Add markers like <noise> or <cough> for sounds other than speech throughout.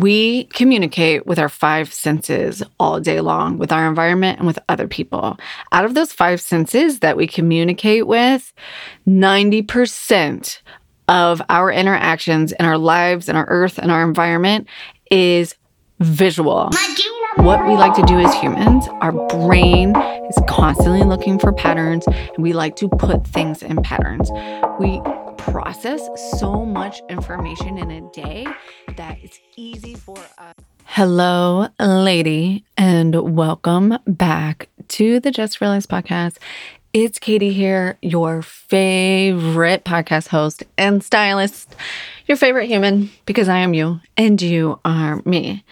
We communicate with our five senses all day long with our environment and with other people. Out of those five senses that we communicate with, 90% of our interactions in our lives and our earth and our environment is visual. What we like to do as humans, our brain is constantly looking for patterns and we like to put things in patterns. We process so much information in a day that it's easy for us. Hello, lady, and welcome back to the Just Realized podcast. It's Katie here, your favorite podcast host and stylist, your favorite human, because I am you and you are me.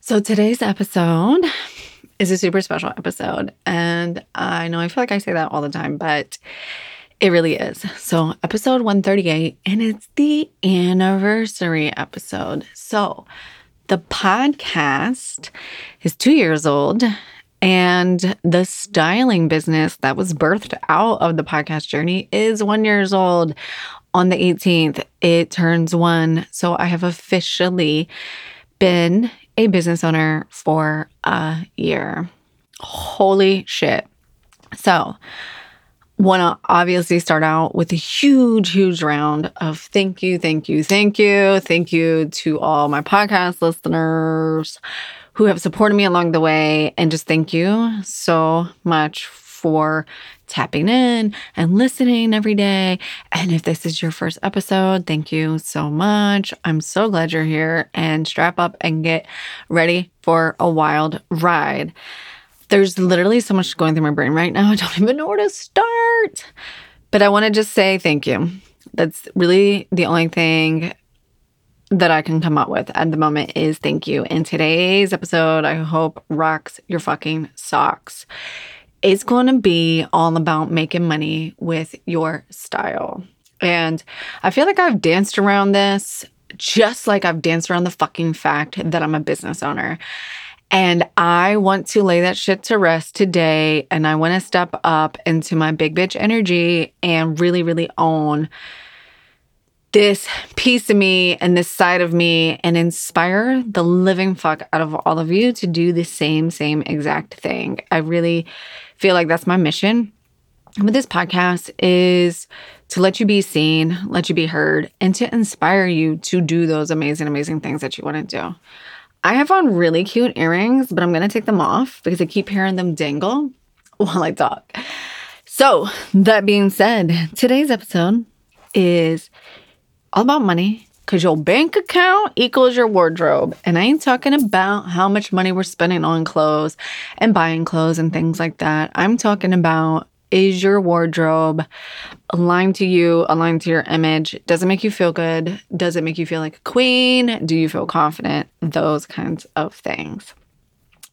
So today's episode is a super special episode. And I know I feel like I say that all the time, but it really is. So, episode 138, and it's the anniversary episode. So, the podcast is two years old, and the styling business that was birthed out of the podcast journey is one years old. On the 18th, it turns one. So, I have officially been a business owner for a year. Holy shit. So, want to obviously start out with a huge, huge round of thank you, thank you, thank you. Thank you to all my podcast listeners who have supported me along the way. And just thank you so much for tapping in and listening every day. And if this is your first episode, thank you so much. I'm so glad you're here and strap up and get ready for a wild ride. There's literally so much going through my brain right now. <laughs> I don't even know where to start. But I want to just say thank you. That's really the only thing that I can come up with at the moment is thank you. And today's episode, I hope rocks your fucking socks. It's going to be all about making money with your style. And I feel like I've danced around this just like I've danced around the fucking fact that I'm a business owner. And I want to lay that shit to rest today. And I want to step up into my big bitch energy and really, really own this piece of me and this side of me and inspire the living fuck out of all of you to do the same, same exact thing. I really feel like that's my mission with this podcast is to let you be seen, let you be heard, and to inspire you to do those amazing, amazing things that you want to do. I have on really cute earrings, but I'm going to take them off because I keep hearing them dangle <laughs> while I talk. So, that being said, today's episode is all about money because your bank account equals your wardrobe. And I ain't talking about how much money we're spending on clothes and buying clothes and things like that. I'm talking about is your wardrobe aligned to you, aligned to your image? Does it make you feel good? Does it make you feel like a queen? Do you feel confident? Those kinds of things.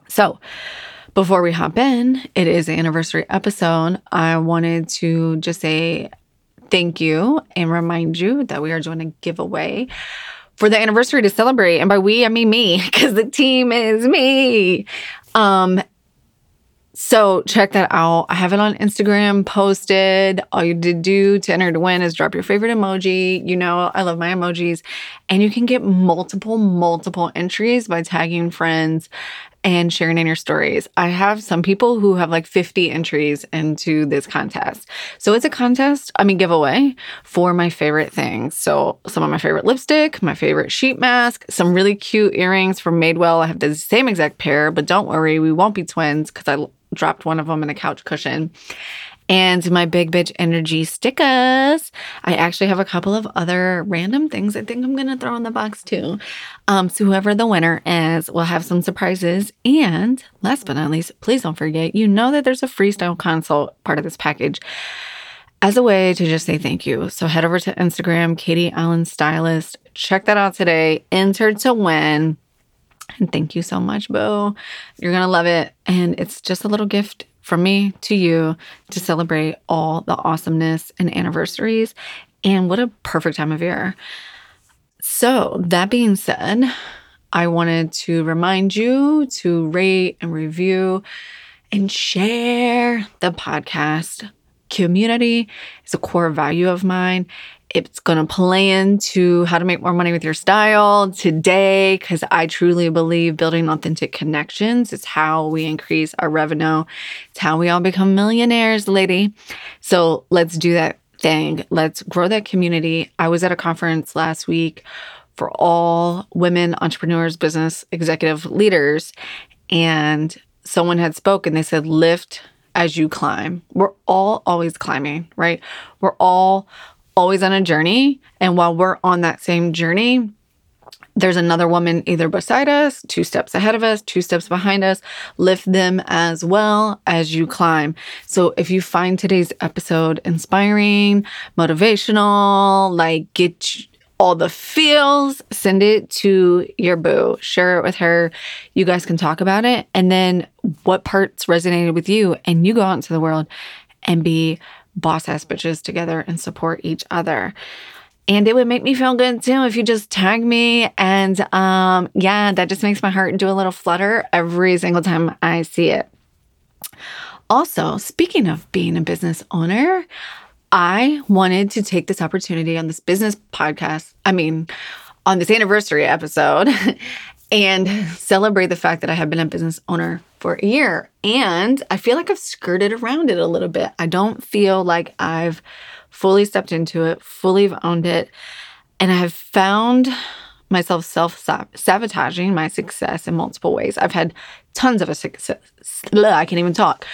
So, before we hop in, it is an anniversary episode. I wanted to just say thank you and remind you that we are doing a giveaway for the anniversary to celebrate. And by we, I mean me, <laughs> because the team is me. Um, so check that out. I have it on Instagram posted. All you did do to enter to win is drop your favorite emoji. You know, I love my emojis. And you can get multiple, multiple entries by tagging friends and sharing in your stories. I have some people who have like 50 entries into this contest. So it's a contest, I mean, giveaway for my favorite things. So some of my favorite lipstick, my favorite sheet mask, some really cute earrings from Madewell. I have the same exact pair, but don't worry, we won't be twins because I dropped one of them in a couch cushion. And my big bitch energy stickers. I actually have a couple of other random things I think I'm going to throw in the box too. Um, so, whoever the winner is will have some surprises. And last but not least, please don't forget you know that there's a freestyle consult part of this package as a way to just say thank you. So, head over to Instagram, Katie Allen Stylist. Check that out today. Enter to win. And thank you so much, Boo. You're going to love it. And it's just a little gift from me to you to celebrate all the awesomeness and anniversaries. And what a perfect time of year. So, that being said, I wanted to remind you to rate and review and share the podcast community is a core value of mine. It's going to play into how to make more money with your style today because I truly believe building authentic connections is how we increase our revenue. It's how we all become millionaires, lady. So let's do that thing. Let's grow that community. I was at a conference last week for all women entrepreneurs, business executive leaders, and someone had spoken. They said, lift as you climb. We're all always climbing, right? We're all always on a journey. And while we're on that same journey, there's another woman either beside us, two steps ahead of us, two steps behind us. Lift them as well as you climb. So if you find today's episode inspiring, motivational, like get all the feels, send it to your boo, share it with her. You guys can talk about it. And then what parts resonated with you, and you go out into the world and be boss ass bitches together and support each other. And it would make me feel good too if you just tag me. And um, yeah, that just makes my heart do a little flutter every single time I see it. Also, speaking of being a business owner, I wanted to take this opportunity on this business podcast, I mean, on this anniversary episode, <laughs> and celebrate the fact that I have been a business owner for a year. And I feel like I've skirted around it a little bit. I don't feel like I've fully stepped into it, fully owned it. And I have found myself self sabotaging my success in multiple ways. I've had tons of a success. I can't even talk.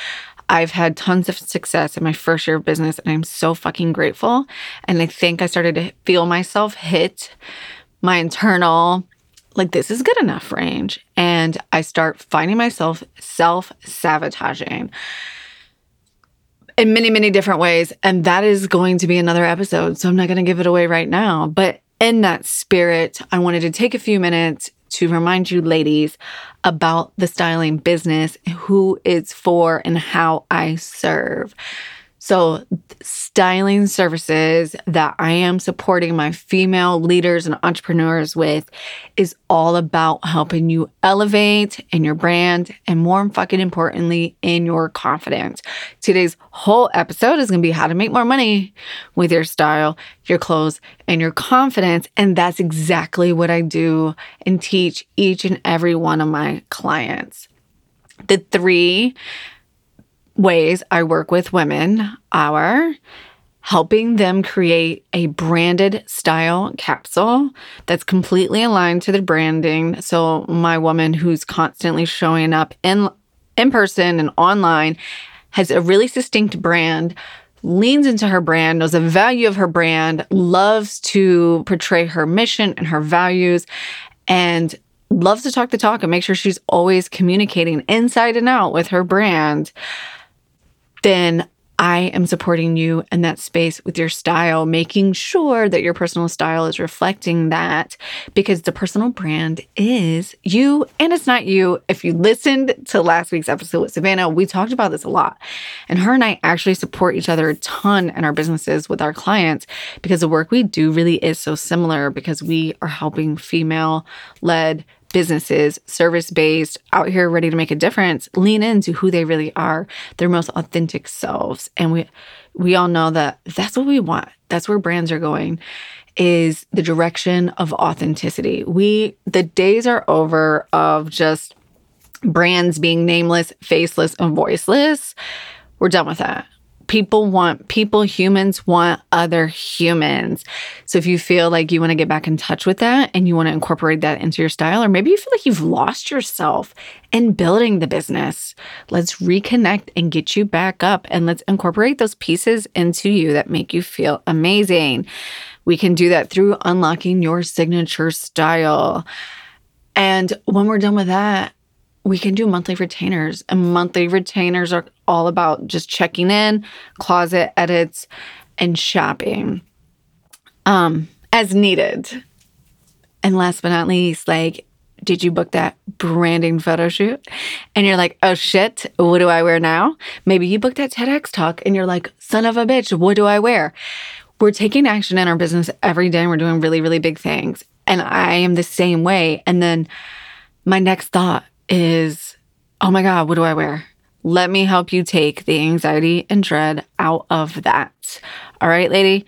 I've had tons of success in my first year of business and I'm so fucking grateful. And I think I started to feel myself hit my internal, like, this is good enough range. And I start finding myself self sabotaging in many, many different ways. And that is going to be another episode. So I'm not going to give it away right now. But in that spirit, I wanted to take a few minutes to remind you, ladies, about the styling business, who it's for, and how I serve. So, styling services that I am supporting my female leaders and entrepreneurs with is all about helping you elevate in your brand and more fucking importantly, in your confidence. Today's whole episode is going to be how to make more money with your style, your clothes, and your confidence. And that's exactly what I do and teach each and every one of my clients. The three ways I work with women are helping them create a branded style capsule that's completely aligned to their branding. So my woman who's constantly showing up in in person and online has a really distinct brand leans into her brand, knows the value of her brand, loves to portray her mission and her values, and loves to talk the talk and make sure she's always communicating inside and out with her brand then I am supporting you in that space with your style, making sure that your personal style is reflecting that because the personal brand is you and it's not you. If you listened to last week's episode with Savannah, we talked about this a lot. And her and I actually support each other a ton in our businesses with our clients because the work we do really is so similar because we are helping female led businesses, service based, out here ready to make a difference, lean into who they really are, their most authentic selves. And we we all know that that's what we want. That's where brands are going is the direction of authenticity. We the days are over of just brands being nameless, faceless, and voiceless. We're done with that people want people humans want other humans. So if you feel like you want to get back in touch with that and you want to incorporate that into your style or maybe you feel like you've lost yourself in building the business let's reconnect and get you back up and let's incorporate those pieces into you that make you feel amazing. We can do that through unlocking your signature style. And when we're done with that we can do monthly retainers and monthly retainers are all about just checking in closet edits and shopping um as needed. And last but not least like did you book that branding photo shoot? And you're like oh shit what do i wear now? Maybe you booked that tedx talk and you're like son of a bitch what do i wear? We're taking action in our business every day and we're doing really really big things. And i am the same way. And then my next thought is, oh my God, what do I wear? Let me help you take the anxiety and dread out of that. All right, lady?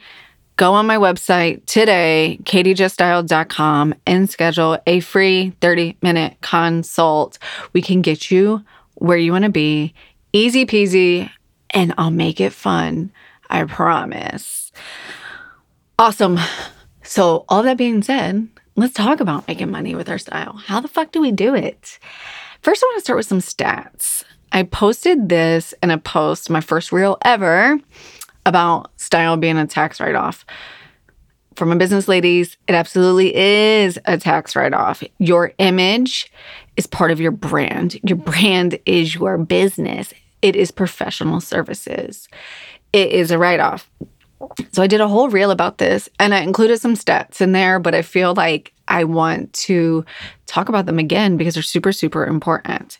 Go on my website today, katiejustdialed.com, and schedule a free 30 minute consult. We can get you where you want to be, easy peasy, and I'll make it fun. I promise. Awesome. So, all that being said, let's talk about making money with our style. How the fuck do we do it? First, I want to start with some stats. I posted this in a post, my first reel ever, about style being a tax write off. For my business ladies, it absolutely is a tax write off. Your image is part of your brand. Your brand is your business, it is professional services. It is a write off. So I did a whole reel about this and I included some stats in there, but I feel like I want to talk about them again because they're super, super important.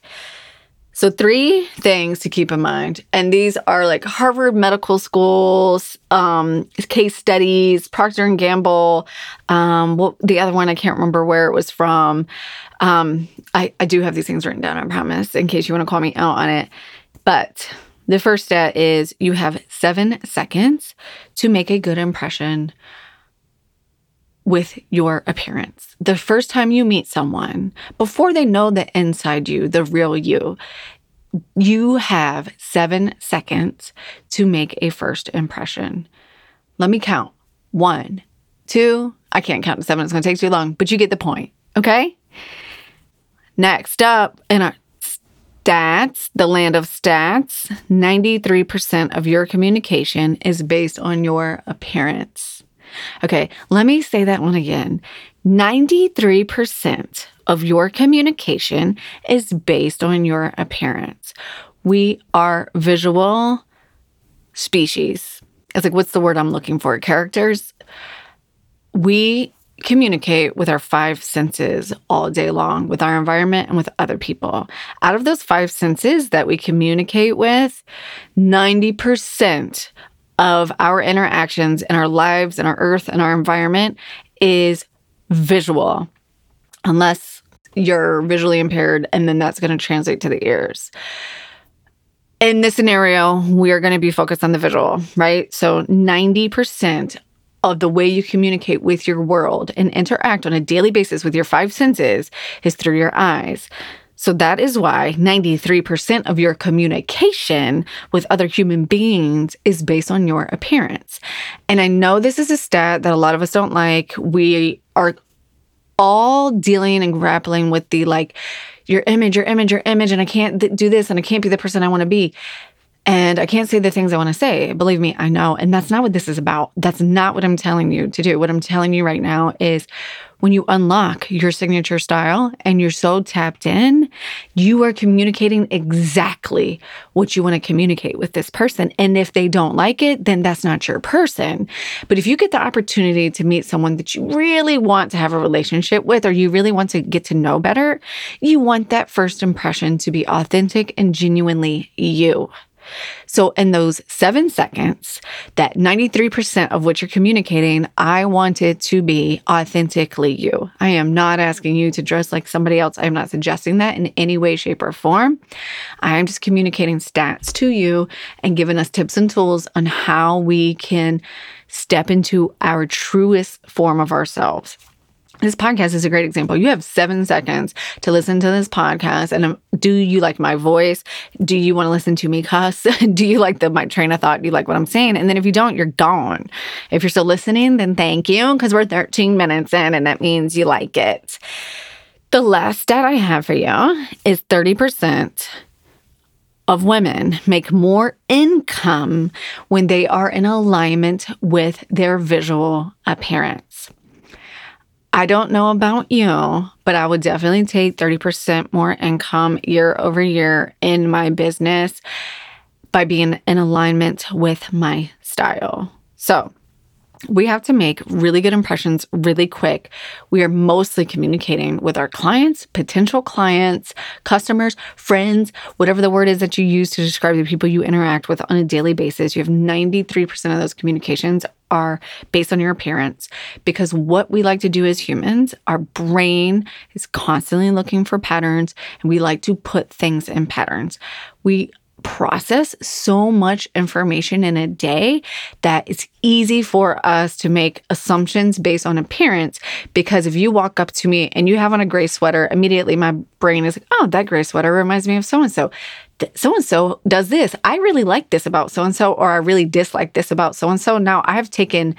So, three things to keep in mind, and these are like Harvard Medical School's um, case studies, Procter and Gamble. Um, the other one I can't remember where it was from. Um, I, I do have these things written down, I promise, in case you want to call me out on it. But the first step is you have seven seconds to make a good impression with your appearance. The first time you meet someone, before they know the inside you, the real you, you have seven seconds to make a first impression. Let me count. One, two, I can't count to seven, it's gonna take too long, but you get the point, okay? Next up in our stats, the land of stats, 93% of your communication is based on your appearance. Okay, let me say that one again. 93% of your communication is based on your appearance. We are visual species. It's like, what's the word I'm looking for? Characters. We communicate with our five senses all day long, with our environment and with other people. Out of those five senses that we communicate with, 90% of our interactions in our lives and our earth and our environment is visual, unless you're visually impaired, and then that's going to translate to the ears. In this scenario, we are going to be focused on the visual, right? So 90% of the way you communicate with your world and interact on a daily basis with your five senses is through your eyes. So that is why 93% of your communication with other human beings is based on your appearance. And I know this is a stat that a lot of us don't like. We are all dealing and grappling with the like, your image, your image, your image, and I can't th- do this and I can't be the person I want to be. And I can't say the things I want to say. Believe me, I know. And that's not what this is about. That's not what I'm telling you to do. What I'm telling you right now is when you unlock your signature style and you're so tapped in, you are communicating exactly what you want to communicate with this person. And if they don't like it, then that's not your person. But if you get the opportunity to meet someone that you really want to have a relationship with or you really want to get to know better, you want that first impression to be authentic and genuinely you. So, in those seven seconds, that 93% of what you're communicating, I want it to be authentically you. I am not asking you to dress like somebody else. I am not suggesting that in any way, shape, or form. I am just communicating stats to you and giving us tips and tools on how we can step into our truest form of ourselves. This podcast is a great example. You have seven seconds to listen to this podcast. And um, do you like my voice? Do you want to listen to me cuss? <laughs> do you like the my train of thought? Do you like what I'm saying? And then if you don't, you're gone. If you're still listening, then thank you because we're 13 minutes in and that means you like it. The last stat I have for you is 30% of women make more income when they are in alignment with their visual appearance. I don't know about you, but I would definitely take 30% more income year over year in my business by being in alignment with my style. So, we have to make really good impressions really quick. We are mostly communicating with our clients, potential clients, customers, friends, whatever the word is that you use to describe the people you interact with on a daily basis. You have 93% of those communications are based on your appearance because what we like to do as humans, our brain is constantly looking for patterns and we like to put things in patterns. We process so much information in a day that it's easy for us to make assumptions based on appearance. Because if you walk up to me and you have on a gray sweater, immediately my brain is like, oh, that gray sweater reminds me of so and so. So and so does this. I really like this about so and so, or I really dislike this about so and so. Now I have taken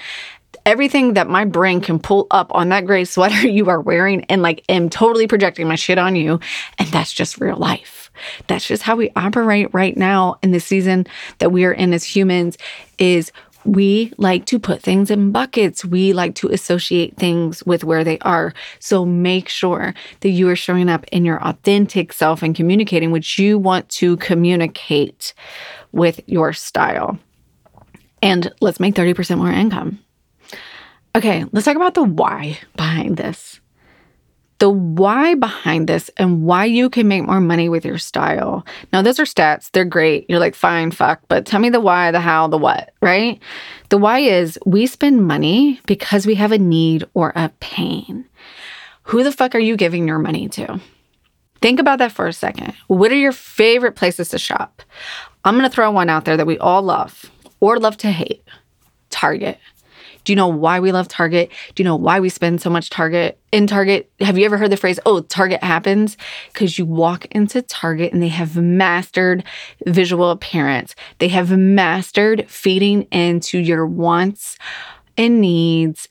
everything that my brain can pull up on that gray sweater <laughs> you are wearing and like am totally projecting my shit on you. And that's just real life. That's just how we operate right now in the season that we are in as humans is we like to put things in buckets. We like to associate things with where they are. So make sure that you are showing up in your authentic self and communicating what you want to communicate with your style. And let's make 30% more income. Okay, let's talk about the why behind this the why behind this and why you can make more money with your style. Now, those are stats. They're great. You're like, fine, fuck, but tell me the why, the how, the what, right? The why is we spend money because we have a need or a pain. Who the fuck are you giving your money to? Think about that for a second. What are your favorite places to shop? I'm to throw one out there that we all love or love to hate Target. Do you know why we love Target? Do you know why we spend so much Target in Target? Have you ever heard the phrase, oh, Target happens? Because you walk into Target and they have mastered visual appearance. They have mastered feeding into your wants and needs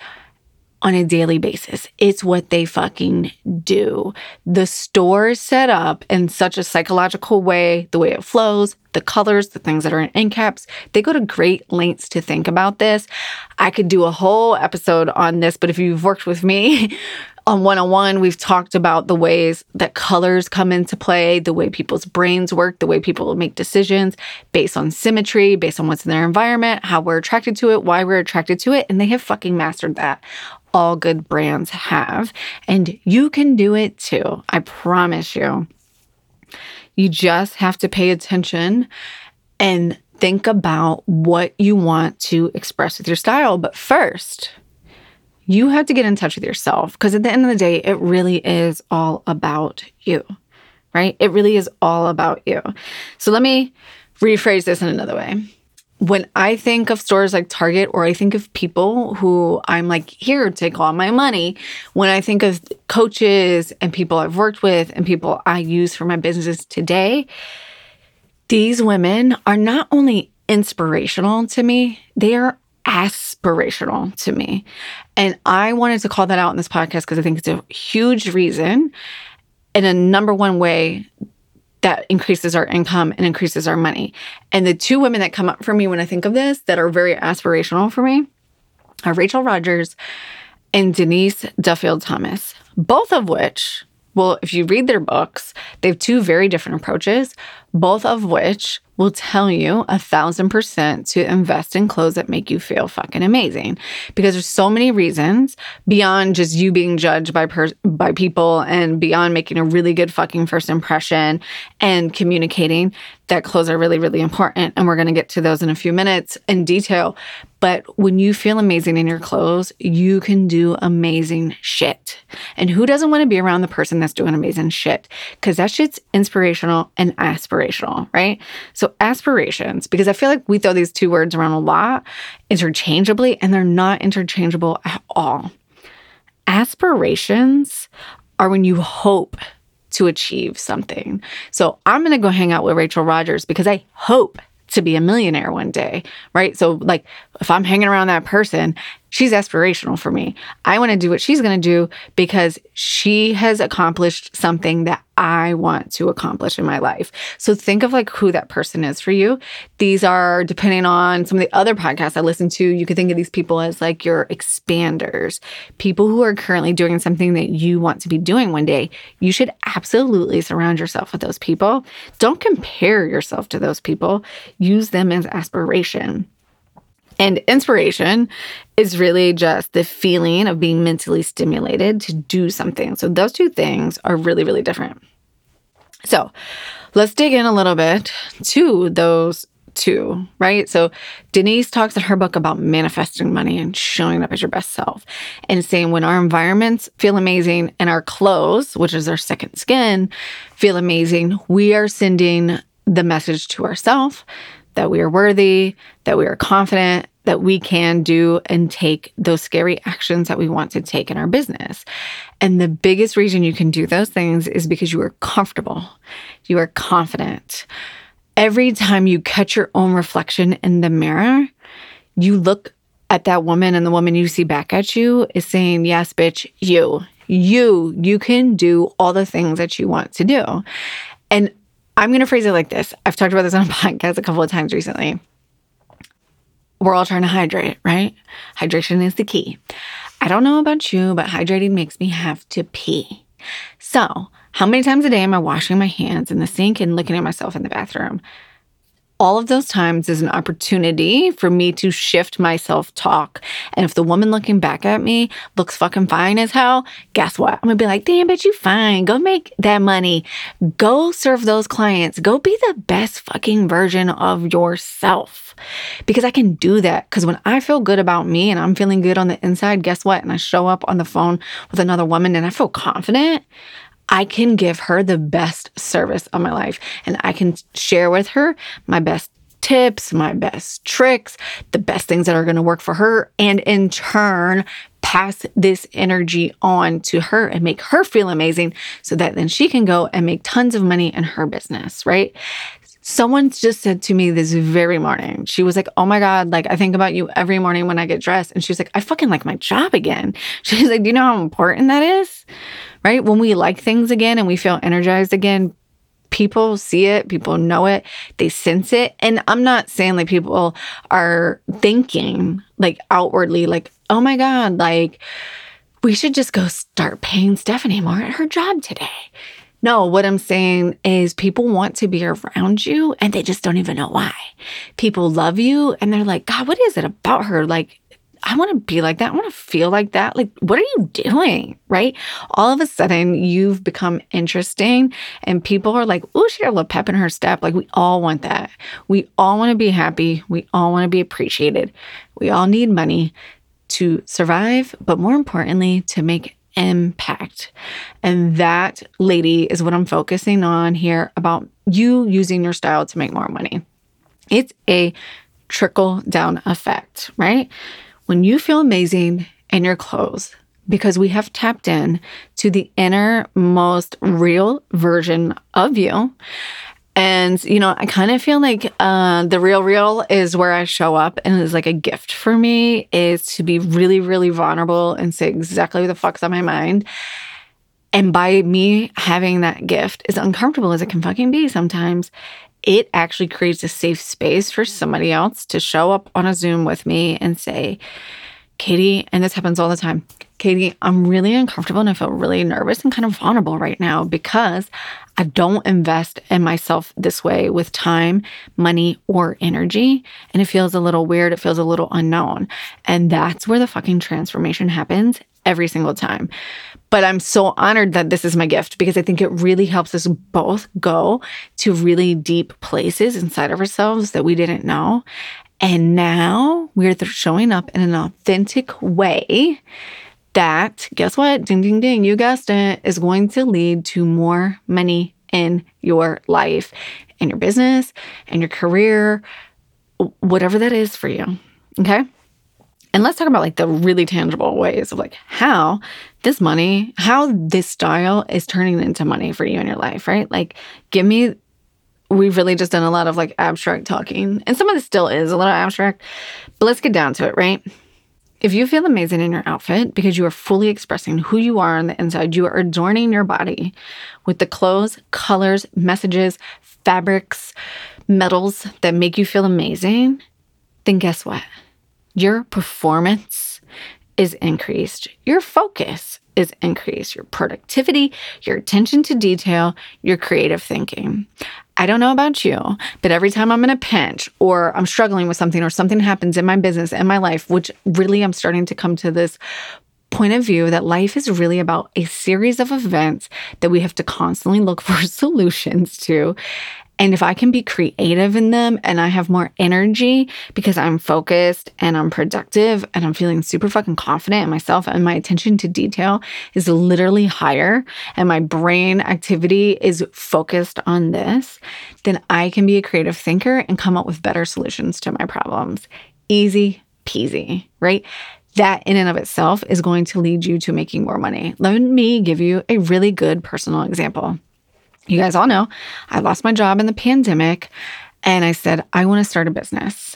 on a daily basis. It's what they fucking do. The store is set up in such a psychological way, the way it flows, the colors, the things that are in end caps. They go to great lengths to think about this. I could do a whole episode on this, but if you've worked with me, <laughs> on one on one, we've talked about the ways that colors come into play, the way people's brains work, the way people make decisions based on symmetry, based on what's in their environment, how we're attracted to it, why we're attracted to it. And they have fucking mastered that all good brands have. And you can do it too. I promise you. You just have to pay attention and think about what you want to express with your style. But first, you have to get in touch with yourself because at the end of the day, it really is all about you, right? It really is all about you. So let me rephrase this in another way when I think of stores like Target or I think of people who I'm like, here, take all my money, when I think of coaches and people I've worked with and people I use for my businesses today, these women are not only inspirational to me, they are aspirational to me. And I wanted to call that out in this podcast because I think it's a huge reason and a number one way that increases our income and increases our money. And the two women that come up for me when I think of this that are very aspirational for me are Rachel Rogers and Denise Duffield Thomas, both of which, well, if you read their books, they have two very different approaches, both of which will tell you a thousand percent to invest in clothes that make you feel fucking amazing. Because there's so many reasons beyond just you being judged by per- by people and beyond making a really good fucking first impression and communicating that clothes are really, really important. And we're going to get to those in a few minutes in detail. But when you feel amazing in your clothes, you can do amazing shit. And who doesn't want to be around the person that's doing amazing shit? Because that shit's inspirational and aspirational, right? So, aspirations, because I feel like we throw these two words around a lot interchangeably, and they're not interchangeable at all. Aspirations are when you hope to achieve something. So I'm going to go hang out with Rachel Rogers because I hope to be a millionaire one day, right? So, like, if I'm hanging around that person, she's aspirational for me. I want to do what she's going to do because she has accomplished something that I want to accomplish in my life. So think of like who that person is for you. These are depending on some of the other podcasts I listen to, you could think of these people as like your expanders, people who are currently doing something that you want to be doing one day. You should absolutely surround yourself with those people. Don't compare yourself to those people. Use them as aspiration. And inspiration is really just the feeling of being mentally stimulated to do something. So those two things are really, really different. So let's dig in a little bit to those two, right? So Denise talks in her book about manifesting money and showing up as your best self and saying when our environments feel amazing and our clothes, which is our second skin, feel amazing, we are sending the message to ourselves that we are worthy, that we are confident, that we can do and take those scary actions that we want to take in our business. And the biggest reason you can do those things is because you are comfortable, you are confident. Every time you catch your own reflection in the mirror, you look at that woman and the woman you see back at you is saying, Yes, bitch, you, you, you can do all the things that you want to do. And I'm going to phrase it like this I've talked about this on a <laughs> podcast a couple of times recently. We're all trying to hydrate, right? Hydration is the key. I don't know about you, but hydrating makes me have to pee. So, how many times a day am I washing my hands in the sink and looking at myself in the bathroom? All of those times is an opportunity for me to shift my self talk. And if the woman looking back at me looks fucking fine as hell, guess what? I'm gonna be like, damn, bitch, you fine. Go make that money. Go serve those clients. Go be the best fucking version of yourself. Because I can do that. Because when I feel good about me and I'm feeling good on the inside, guess what? And I show up on the phone with another woman and I feel confident, I can give her the best service of my life and I can share with her my best tips, my best tricks, the best things that are going to work for her, and in turn, pass this energy on to her and make her feel amazing so that then she can go and make tons of money in her business, right? Someone just said to me this very morning, she was like, Oh my God, like I think about you every morning when I get dressed. And she was like, I fucking like my job again. <laughs> She's like, Do you know how important that is? Right? When we like things again and we feel energized again, people see it, people know it, they sense it. And I'm not saying like people are thinking like outwardly, like, oh my God, like we should just go start paying Stephanie more at her job today. No, what I'm saying is people want to be around you and they just don't even know why. People love you and they're like, God, what is it about her? Like, I want to be like that. I want to feel like that. Like, what are you doing? Right? All of a sudden, you've become interesting, and people are like, oh, she got a little pep in her step. Like, we all want that. We all want to be happy. We all want to be appreciated. We all need money to survive, but more importantly, to make impact. And that, lady, is what I'm focusing on here about you using your style to make more money. It's a trickle down effect, right? When you feel amazing in your clothes, because we have tapped in to the innermost real version of you. And, you know, I kind of feel like uh, the real, real is where I show up and is like a gift for me is to be really, really vulnerable and say exactly what the fuck's on my mind. And by me having that gift, as uncomfortable as it can fucking be sometimes, it actually creates a safe space for somebody else to show up on a Zoom with me and say, Katie, and this happens all the time. Katie, I'm really uncomfortable and I feel really nervous and kind of vulnerable right now because I don't invest in myself this way with time, money, or energy. And it feels a little weird. It feels a little unknown. And that's where the fucking transformation happens every single time. But I'm so honored that this is my gift because I think it really helps us both go to really deep places inside of ourselves that we didn't know. And now we're showing up in an authentic way that, guess what? Ding, ding, ding, you guessed it, is going to lead to more money in your life, in your business, in your career, whatever that is for you. Okay. And let's talk about like the really tangible ways of like how this money, how this style is turning into money for you in your life, right? Like, give me, we've really just done a lot of like abstract talking, and some of this still is a little abstract, but let's get down to it, right? If you feel amazing in your outfit because you are fully expressing who you are on the inside, you are adorning your body with the clothes, colors, messages, fabrics, metals that make you feel amazing, then guess what? your performance is increased, your focus is increased, your productivity, your attention to detail, your creative thinking. I don't know about you, but every time I'm in a pinch or I'm struggling with something or something happens in my business and my life, which really I'm starting to come to this point of view that life is really about a series of events that we have to constantly look <laughs> for solutions to. And if I can be creative in them and I have more energy because I'm focused and I'm productive and I'm feeling super fucking confident in myself and my attention to detail is literally higher and my brain activity is focused on this, then I can be a creative thinker and come up with better solutions to my problems. Easy peasy, right? That in and of itself is going to lead you to making more money. Let me give you a really good personal example. You guys all know I lost my job in the pandemic and I said, I want to start a business.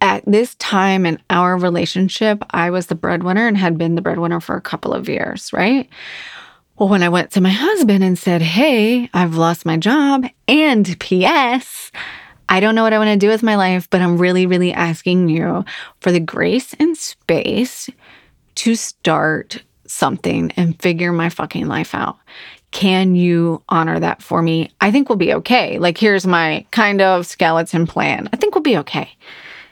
At this time in our relationship, I was the breadwinner and had been the breadwinner for a couple of years, right? Well, when I went to my husband and said, Hey, I've lost my job, and P.S., I don't know what I want to do with my life, but I'm really, really asking you for the grace and space to start something and figure my fucking life out. Can you honor that for me? I think we'll be okay. Like, here's my kind of skeleton plan. I think we'll be okay.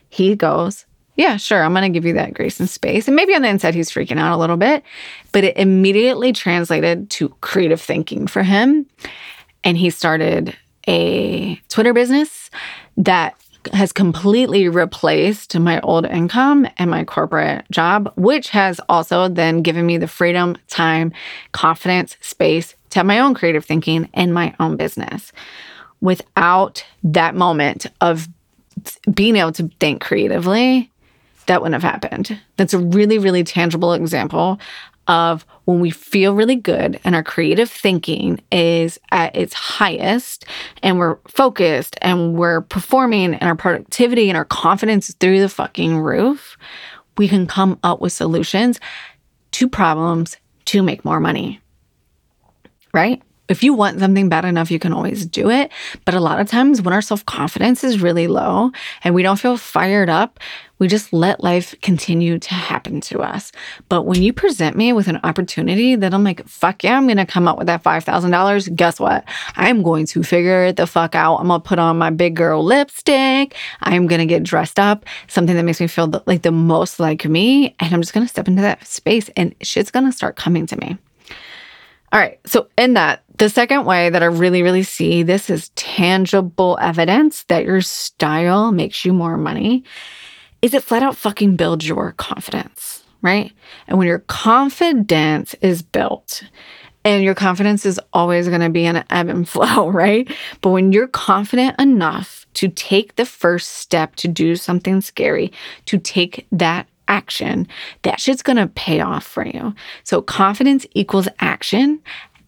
He goes, Yeah, sure. I'm going to give you that grace and space. And maybe on the inside, he's freaking out a little bit, but it immediately translated to creative thinking for him. And he started a Twitter business that has completely replaced my old income and my corporate job, which has also then given me the freedom, time, confidence, space to have my own creative thinking and my own business. Without that moment of being able to think creatively, that wouldn't have happened. That's a really, really tangible example of when we feel really good and our creative thinking is at its highest and we're focused and we're performing and our productivity and our confidence is through the fucking roof, we can come up with solutions to problems to make more money. Right? If you want something bad enough, you can always do it. But a lot of times, when our self confidence is really low and we don't feel fired up, we just let life continue to happen to us. But when you present me with an opportunity that I'm like, fuck yeah, I'm to come up with that $5,000, guess what? I'm going to figure it the fuck out. I'm to put on my big girl lipstick. I'm to get dressed up, something that makes me feel like the most like me. And I'm just to step into that space and shit's to start coming to me. All right. So, in that, the second way that I really, really see this is tangible evidence that your style makes you more money is it flat out fucking builds your confidence, right? And when your confidence is built, and your confidence is always going to be in an ebb and <laughs> flow, right? But when you're confident enough to take the first step to do something scary, to take that action, that shit's gonna pay off for you. So, confidence equals action,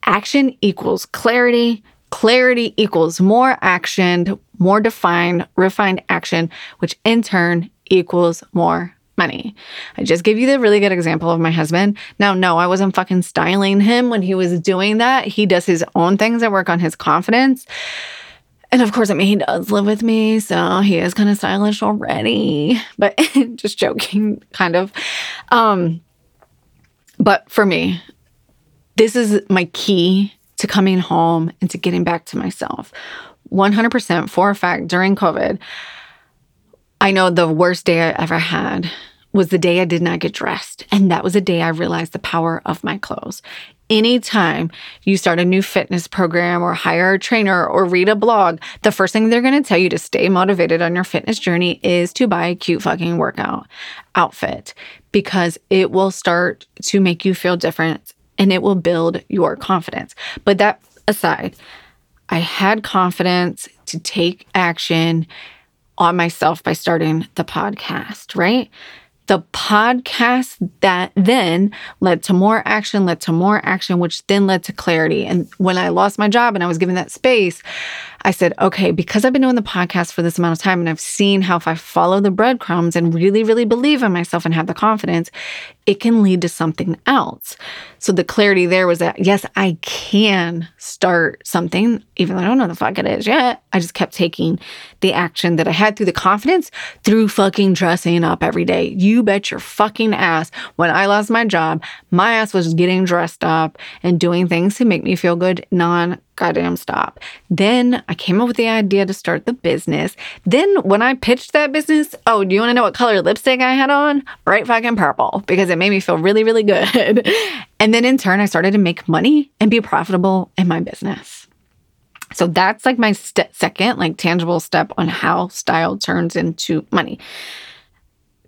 action equals clarity, clarity equals more action, more defined, refined action, which in turn equals more money. I just gave you the really good example of my husband. Now, no, I wasn't fucking styling him when he was doing that. He does his own things that work on his confidence. And of course, I mean, he does live with me, so he is kind of stylish already, but <laughs> just joking, kind of. Um, but for me, this is my key to coming home and to getting back to myself. 100% for a fact during COVID, I know the worst day I ever had was the day I did not get dressed. And that was the day I realized the power of my clothes anytime you start a new fitness program or hire a trainer or read a blog, the first thing they're going to tell you to stay motivated on your fitness journey is to buy a cute fucking workout outfit because it will start to make you feel different and it will build your confidence. But that aside, I had confidence to take action on myself by starting the podcast, right? The podcast that then led to more action, led to more action, which then led to clarity. And when I lost my job and I was given that space, I said, okay, because I've been doing the podcast for this amount of time and I've seen how if I follow the breadcrumbs and really, really believe in myself and have the confidence, it can lead to something else. So the clarity there was that, yes, I can start something, even though I don't know the fuck it is yet. I just kept taking the action that I had through the confidence through fucking dressing up every day. You bet your fucking ass. When I lost my job, my ass was getting dressed up and doing things to make me feel good non goddamn stop. Then I came up with the idea to start the business. Then when I pitched that business, oh, do you want to know what color lipstick I had on? Bright fucking purple because it made me feel really, really good. <laughs> and then in turn, I started to make money and be profitable in my business. So that's like my st- second, like tangible step on how style turns into money.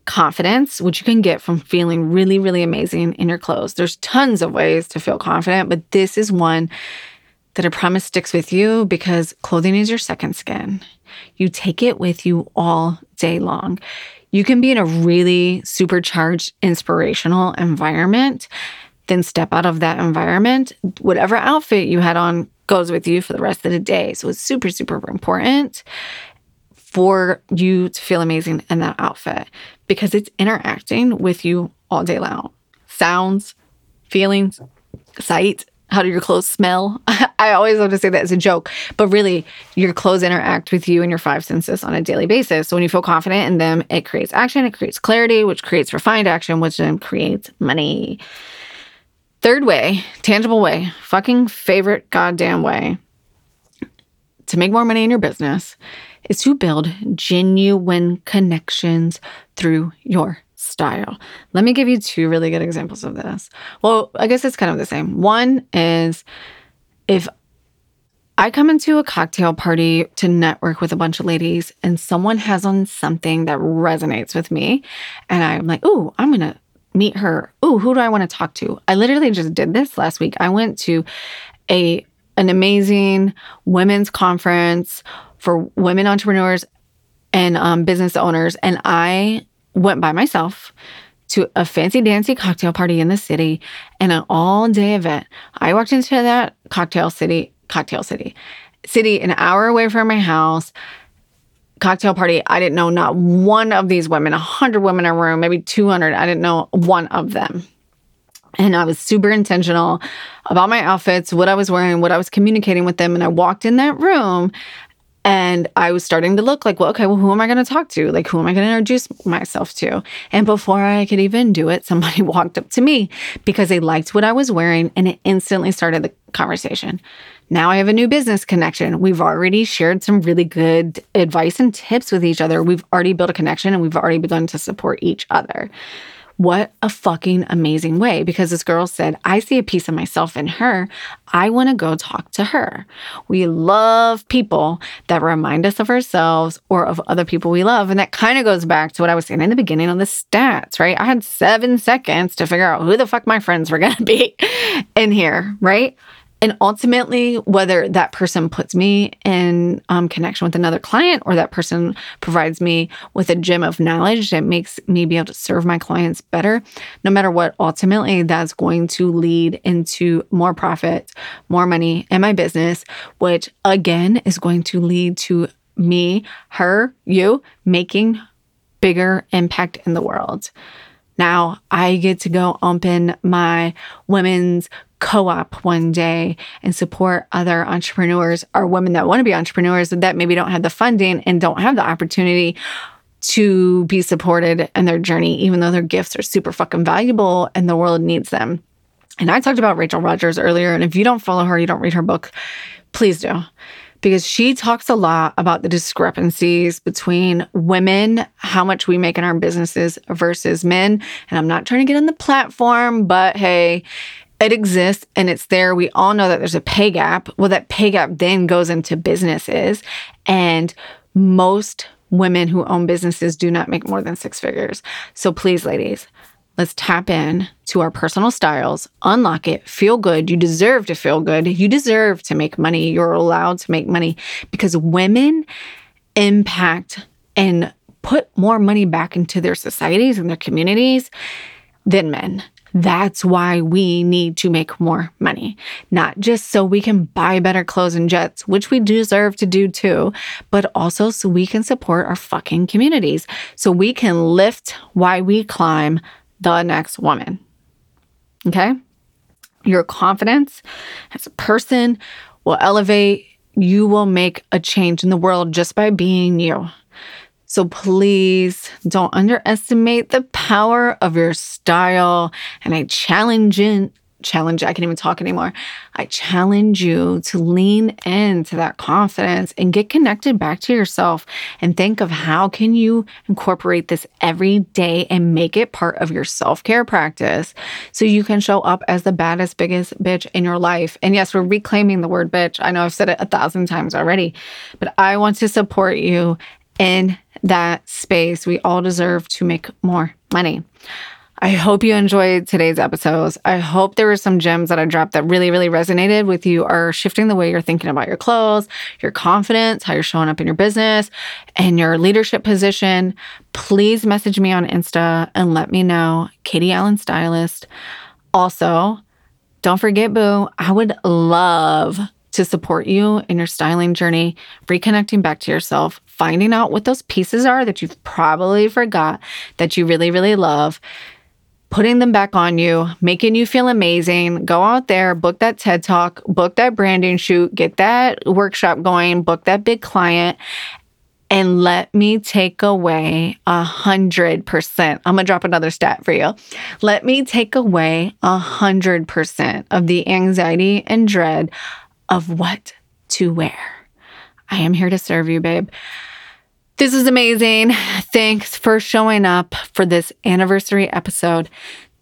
Confidence, which you can get from feeling really, really amazing in your clothes. There's tons of ways to feel confident, but this is one that a promise sticks with you because clothing is your second skin. You take it with you all day long. You can be in a really supercharged, inspirational environment, then step out of that environment. Whatever outfit you had on goes with you for the rest of the day. So it's super, super important for you to feel amazing in that outfit because it's interacting with you all day long. Sounds, feelings, sight, how do your clothes smell? <laughs> I always love to say that as a joke, but really, your clothes interact with you and your five senses on a daily basis. So when you feel confident in them, it creates action, it creates clarity, which creates refined action, which then creates money. Third way, tangible way, fucking favorite goddamn way to make more money in your business is to build genuine connections through your style. Let me give you two really good examples of this. Well, I guess it's kind of the same. One is if I come into a cocktail party to network with a bunch of ladies and someone has on something that resonates with me, and I'm like, oh, I'm going to meet her. Oh, who do I want to talk to? I literally just did this last week. I went to a an amazing women's conference for women entrepreneurs and um, business owners, and I went by myself to a fancy dancy cocktail party in the city and an all day event. I walked into that cocktail city, cocktail city, city an hour away from my house. Cocktail party. I didn't know not one of these women, 100 women in a room, maybe 200. I didn't know one of them. And I was super intentional about my outfits, what I was wearing, what I was communicating with them. And I walked in that room and I was starting to look like, well, okay, well, who am I going to talk to? Like, who am I going to introduce myself to? And before I could even do it, somebody <laughs> walked up to me because they liked what I was wearing and it instantly started the conversation. Now I have a new business connection. We've already shared some really good advice and tips with each other. We've already built a connection and we've already begun to support each other. What a fucking amazing way because this girl said, I see a piece of myself in her. I want to go talk to her. We love people that remind us of ourselves or of other people we love. And that kind of goes back to what I was saying in the beginning on the stats, right? I had seven seconds to figure out who the fuck my friends were going to be <laughs> in here, right? And ultimately, whether that person puts me in um, connection with another client or that person provides me with a gem of knowledge that makes me be able to serve my clients better, no matter what, ultimately, that's going to lead into more profit, more money in my business, which again is going to lead to me, her, you making bigger impact in the world. Now I get to go open my women's co op one day and support other entrepreneurs or women that want to be entrepreneurs that maybe don't have the funding and don't have the opportunity to be supported in their journey, even though their gifts are super fucking valuable and the world needs them. And I talked about Rachel Rogers earlier. And if you don't follow her, you don't read her book, please do because she talks a lot about the discrepancies between women, how much we make in our businesses versus men. And I'm not trying to get on the platform, but hey, it exists and it's there. We all know that there's a pay gap. Well, that pay gap then goes into businesses. And most women who own businesses do not make more than six figures. So please, ladies, let's tap in to our personal styles, unlock it, feel good. You deserve to feel good. You deserve to make money. You're allowed to make money because women impact and put more money back into their societies and their communities than men. That's why we need to make more money, not just so we can buy better clothes and jets, which we deserve to do too, but also so we can support our fucking communities, so we can lift why we climb the next woman. Okay? Your confidence as a person will elevate. You will make a change in the world just by being you. So please don't underestimate the power of your style. And I challenge in, challenge, I can't even talk anymore. I challenge you to lean into that confidence and get connected back to yourself and think of how can you incorporate this every day and make it part of your self-care practice so you can show up as the baddest, biggest bitch in your life. And yes, we're reclaiming the word bitch. I know I've said it a thousand times already, but I want to support you in that space. We all deserve to make more money. I hope you enjoyed today's episodes. I hope there were some gems that I dropped that really, really resonated with you are shifting the way you're thinking about your clothes, your confidence, how you're showing up in your business, and your leadership position. Please message me on Insta and let me know. Katie Allen Stylist. Also, don't forget, Boo, I would love to support you in your styling journey, reconnecting back to yourself, finding out what those pieces are that you've probably forgot that you really, really love putting them back on you, making you feel amazing. Go out there, book that TED Talk, book that branding shoot, get that workshop going, book that big client, and let me take away a hundred percent. I'm gonna drop another stat for you. Let me take away a hundred percent of the anxiety and dread of what to wear. I am here to serve you, babe. This is amazing. Thanks for showing up for this anniversary episode.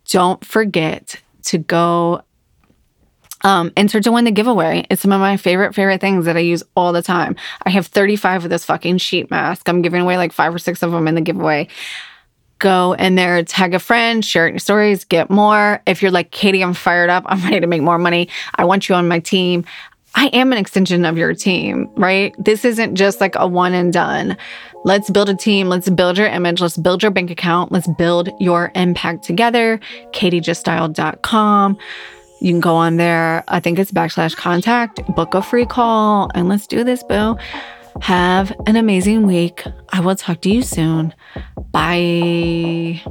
Don't forget to go um, enter to win the giveaway. It's some of my favorite, favorite things that I use all the time. I have 35 of this fucking sheet mask. I'm giving away like five or six of them in the giveaway. Go in there, tag a friend, share it in your stories, get more. If you're like, Katie, I'm fired up. I'm ready to make more money. I want you on my team. I am an extension of your team, right? This isn't just like a one and done. Let's build a team. Let's build your image. Let's build your bank account. Let's build your impact together. KatieJustStyled.com. You can go on there. I think it's backslash contact, book a free call, and let's do this, boo. Have an amazing week. I will talk to you soon. Bye.